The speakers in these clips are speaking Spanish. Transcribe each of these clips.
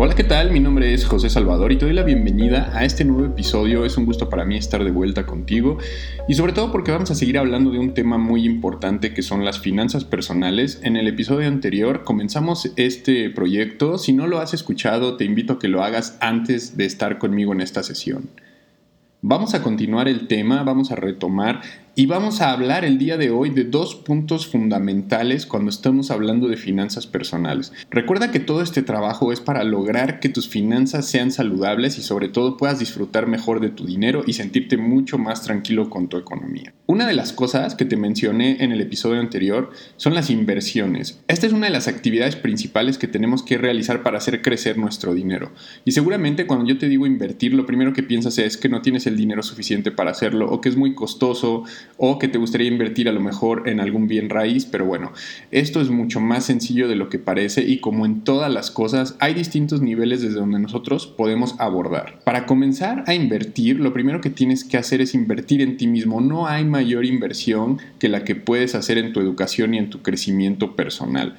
Hola, ¿qué tal? Mi nombre es José Salvador y te doy la bienvenida a este nuevo episodio. Es un gusto para mí estar de vuelta contigo y sobre todo porque vamos a seguir hablando de un tema muy importante que son las finanzas personales. En el episodio anterior comenzamos este proyecto. Si no lo has escuchado, te invito a que lo hagas antes de estar conmigo en esta sesión. Vamos a continuar el tema, vamos a retomar y vamos a hablar el día de hoy de dos puntos fundamentales cuando estamos hablando de finanzas personales. Recuerda que todo este trabajo es para lograr que tus finanzas sean saludables y sobre todo puedas disfrutar mejor de tu dinero y sentirte mucho más tranquilo con tu economía. Una de las cosas que te mencioné en el episodio anterior son las inversiones. Esta es una de las actividades principales que tenemos que realizar para hacer crecer nuestro dinero. Y seguramente cuando yo te digo invertir, lo primero que piensas es que no tienes el dinero suficiente para hacerlo o que es muy costoso o que te gustaría invertir a lo mejor en algún bien raíz, pero bueno, esto es mucho más sencillo de lo que parece y como en todas las cosas hay distintos niveles desde donde nosotros podemos abordar. Para comenzar a invertir, lo primero que tienes que hacer es invertir en ti mismo. No hay mayor inversión que la que puedes hacer en tu educación y en tu crecimiento personal.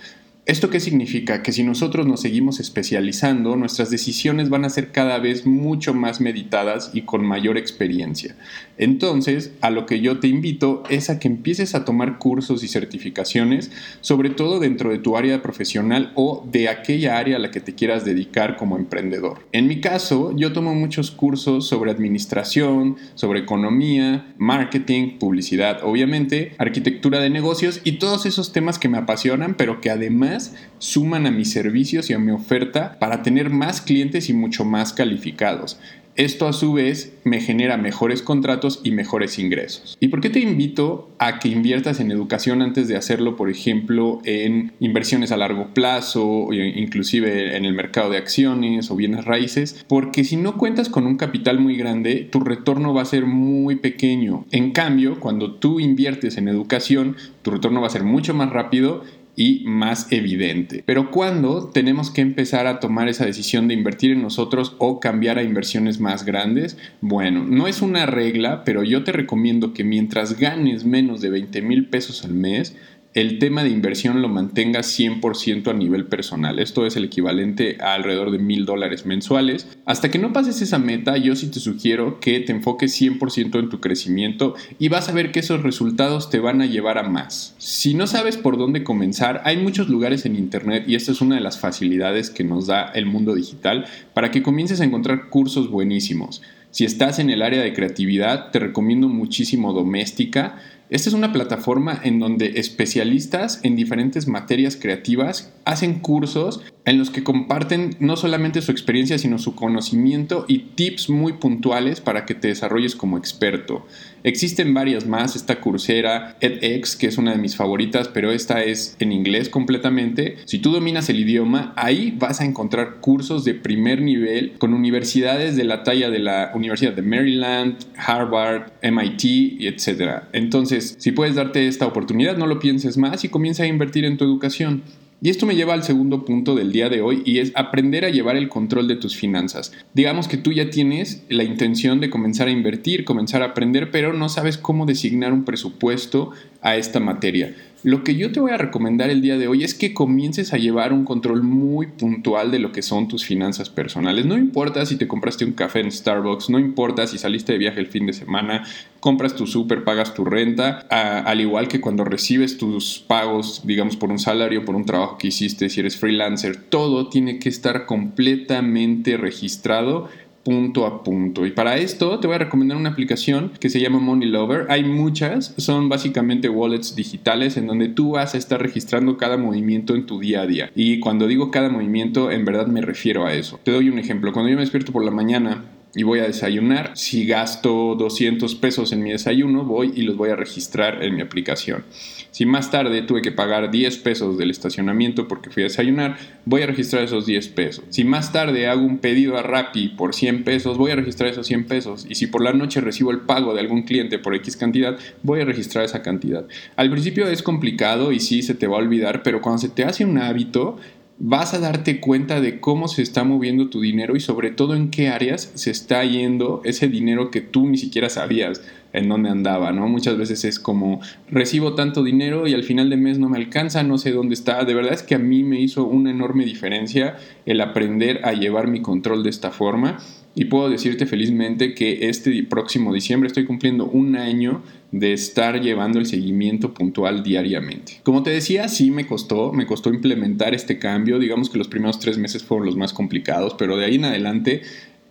¿Esto qué significa? Que si nosotros nos seguimos especializando, nuestras decisiones van a ser cada vez mucho más meditadas y con mayor experiencia. Entonces, a lo que yo te invito es a que empieces a tomar cursos y certificaciones, sobre todo dentro de tu área profesional o de aquella área a la que te quieras dedicar como emprendedor. En mi caso, yo tomo muchos cursos sobre administración, sobre economía, marketing, publicidad, obviamente, arquitectura de negocios y todos esos temas que me apasionan, pero que además suman a mis servicios y a mi oferta para tener más clientes y mucho más calificados. Esto a su vez me genera mejores contratos y mejores ingresos. ¿Y por qué te invito a que inviertas en educación antes de hacerlo, por ejemplo, en inversiones a largo plazo, inclusive en el mercado de acciones o bienes raíces? Porque si no cuentas con un capital muy grande, tu retorno va a ser muy pequeño. En cambio, cuando tú inviertes en educación, tu retorno va a ser mucho más rápido y más evidente. Pero ¿cuándo tenemos que empezar a tomar esa decisión de invertir en nosotros o cambiar a inversiones más grandes? Bueno, no es una regla, pero yo te recomiendo que mientras ganes menos de 20 mil pesos al mes, el tema de inversión lo mantenga 100% a nivel personal. Esto es el equivalente a alrededor de mil dólares mensuales. Hasta que no pases esa meta, yo sí te sugiero que te enfoques 100% en tu crecimiento y vas a ver que esos resultados te van a llevar a más. Si no sabes por dónde comenzar, hay muchos lugares en Internet y esta es una de las facilidades que nos da el mundo digital para que comiences a encontrar cursos buenísimos. Si estás en el área de creatividad, te recomiendo muchísimo Doméstica esta es una plataforma en donde especialistas en diferentes materias creativas hacen cursos en los que comparten no solamente su experiencia, sino su conocimiento y tips muy puntuales para que te desarrolles como experto. Existen varias más, esta cursera edX, que es una de mis favoritas, pero esta es en inglés completamente. Si tú dominas el idioma, ahí vas a encontrar cursos de primer nivel con universidades de la talla de la Universidad de Maryland, Harvard, MIT, etc. Entonces, si puedes darte esta oportunidad, no lo pienses más y comienza a invertir en tu educación. Y esto me lleva al segundo punto del día de hoy y es aprender a llevar el control de tus finanzas. Digamos que tú ya tienes la intención de comenzar a invertir, comenzar a aprender, pero no sabes cómo designar un presupuesto a esta materia. Lo que yo te voy a recomendar el día de hoy es que comiences a llevar un control muy puntual de lo que son tus finanzas personales. No importa si te compraste un café en Starbucks, no importa si saliste de viaje el fin de semana, compras tu súper, pagas tu renta, al igual que cuando recibes tus pagos, digamos, por un salario, por un trabajo que hiciste, si eres freelancer, todo tiene que estar completamente registrado punto a punto. Y para esto te voy a recomendar una aplicación que se llama Money Lover. Hay muchas, son básicamente wallets digitales en donde tú vas a estar registrando cada movimiento en tu día a día. Y cuando digo cada movimiento, en verdad me refiero a eso. Te doy un ejemplo. Cuando yo me despierto por la mañana, y voy a desayunar. Si gasto 200 pesos en mi desayuno, voy y los voy a registrar en mi aplicación. Si más tarde tuve que pagar 10 pesos del estacionamiento porque fui a desayunar, voy a registrar esos 10 pesos. Si más tarde hago un pedido a Rappi por 100 pesos, voy a registrar esos 100 pesos. Y si por la noche recibo el pago de algún cliente por X cantidad, voy a registrar esa cantidad. Al principio es complicado y sí se te va a olvidar, pero cuando se te hace un hábito, vas a darte cuenta de cómo se está moviendo tu dinero y sobre todo en qué áreas se está yendo ese dinero que tú ni siquiera sabías. En dónde andaba, ¿no? Muchas veces es como recibo tanto dinero y al final de mes no me alcanza, no sé dónde está. De verdad es que a mí me hizo una enorme diferencia el aprender a llevar mi control de esta forma y puedo decirte felizmente que este próximo diciembre estoy cumpliendo un año de estar llevando el seguimiento puntual diariamente. Como te decía, sí me costó, me costó implementar este cambio, digamos que los primeros tres meses fueron los más complicados, pero de ahí en adelante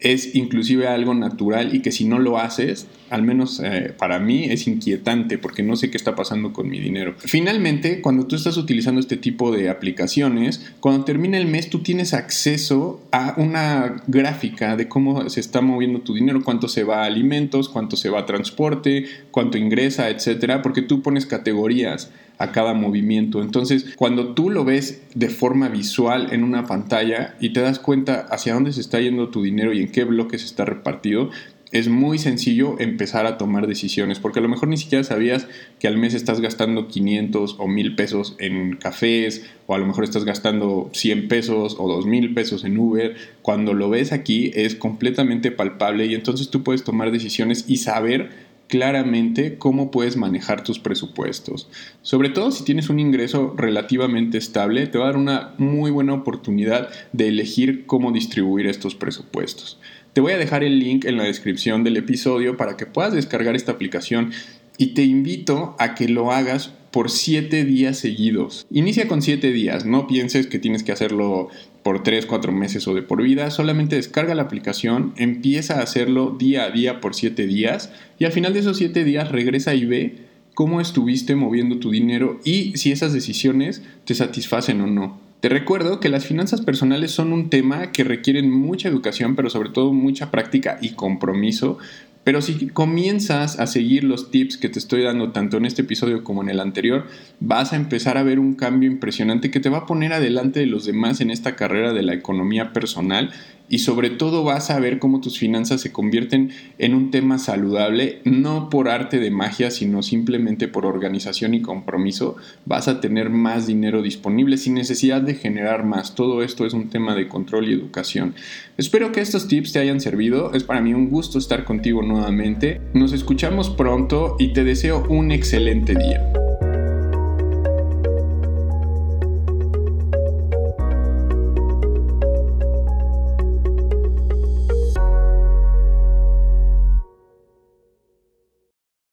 es inclusive algo natural y que si no lo haces, al menos eh, para mí es inquietante porque no sé qué está pasando con mi dinero. Finalmente, cuando tú estás utilizando este tipo de aplicaciones, cuando termina el mes tú tienes acceso a una gráfica de cómo se está moviendo tu dinero, cuánto se va a alimentos, cuánto se va a transporte, cuánto ingresa, etcétera, porque tú pones categorías a cada movimiento. Entonces, cuando tú lo ves de forma visual en una pantalla y te das cuenta hacia dónde se está yendo tu dinero y en qué bloques está repartido, es muy sencillo empezar a tomar decisiones, porque a lo mejor ni siquiera sabías que al mes estás gastando 500 o 1000 pesos en cafés, o a lo mejor estás gastando 100 pesos o 2000 pesos en Uber. Cuando lo ves aquí es completamente palpable y entonces tú puedes tomar decisiones y saber claramente cómo puedes manejar tus presupuestos. Sobre todo si tienes un ingreso relativamente estable, te va a dar una muy buena oportunidad de elegir cómo distribuir estos presupuestos. Te voy a dejar el link en la descripción del episodio para que puedas descargar esta aplicación y te invito a que lo hagas por 7 días seguidos. Inicia con 7 días, no pienses que tienes que hacerlo por 3, 4 meses o de por vida, solamente descarga la aplicación, empieza a hacerlo día a día por 7 días y al final de esos 7 días regresa y ve cómo estuviste moviendo tu dinero y si esas decisiones te satisfacen o no. Te recuerdo que las finanzas personales son un tema que requieren mucha educación, pero sobre todo mucha práctica y compromiso, pero si comienzas a seguir los tips que te estoy dando tanto en este episodio como en el anterior, vas a empezar a ver un cambio impresionante que te va a poner adelante de los demás en esta carrera de la economía personal y sobre todo vas a ver cómo tus finanzas se convierten en un tema saludable, no por arte de magia, sino simplemente por organización y compromiso. Vas a tener más dinero disponible sin necesidad de generar más. Todo esto es un tema de control y educación. Espero que estos tips te hayan servido. Es para mí un gusto estar contigo nuevamente. Nos escuchamos pronto y te deseo un excelente día.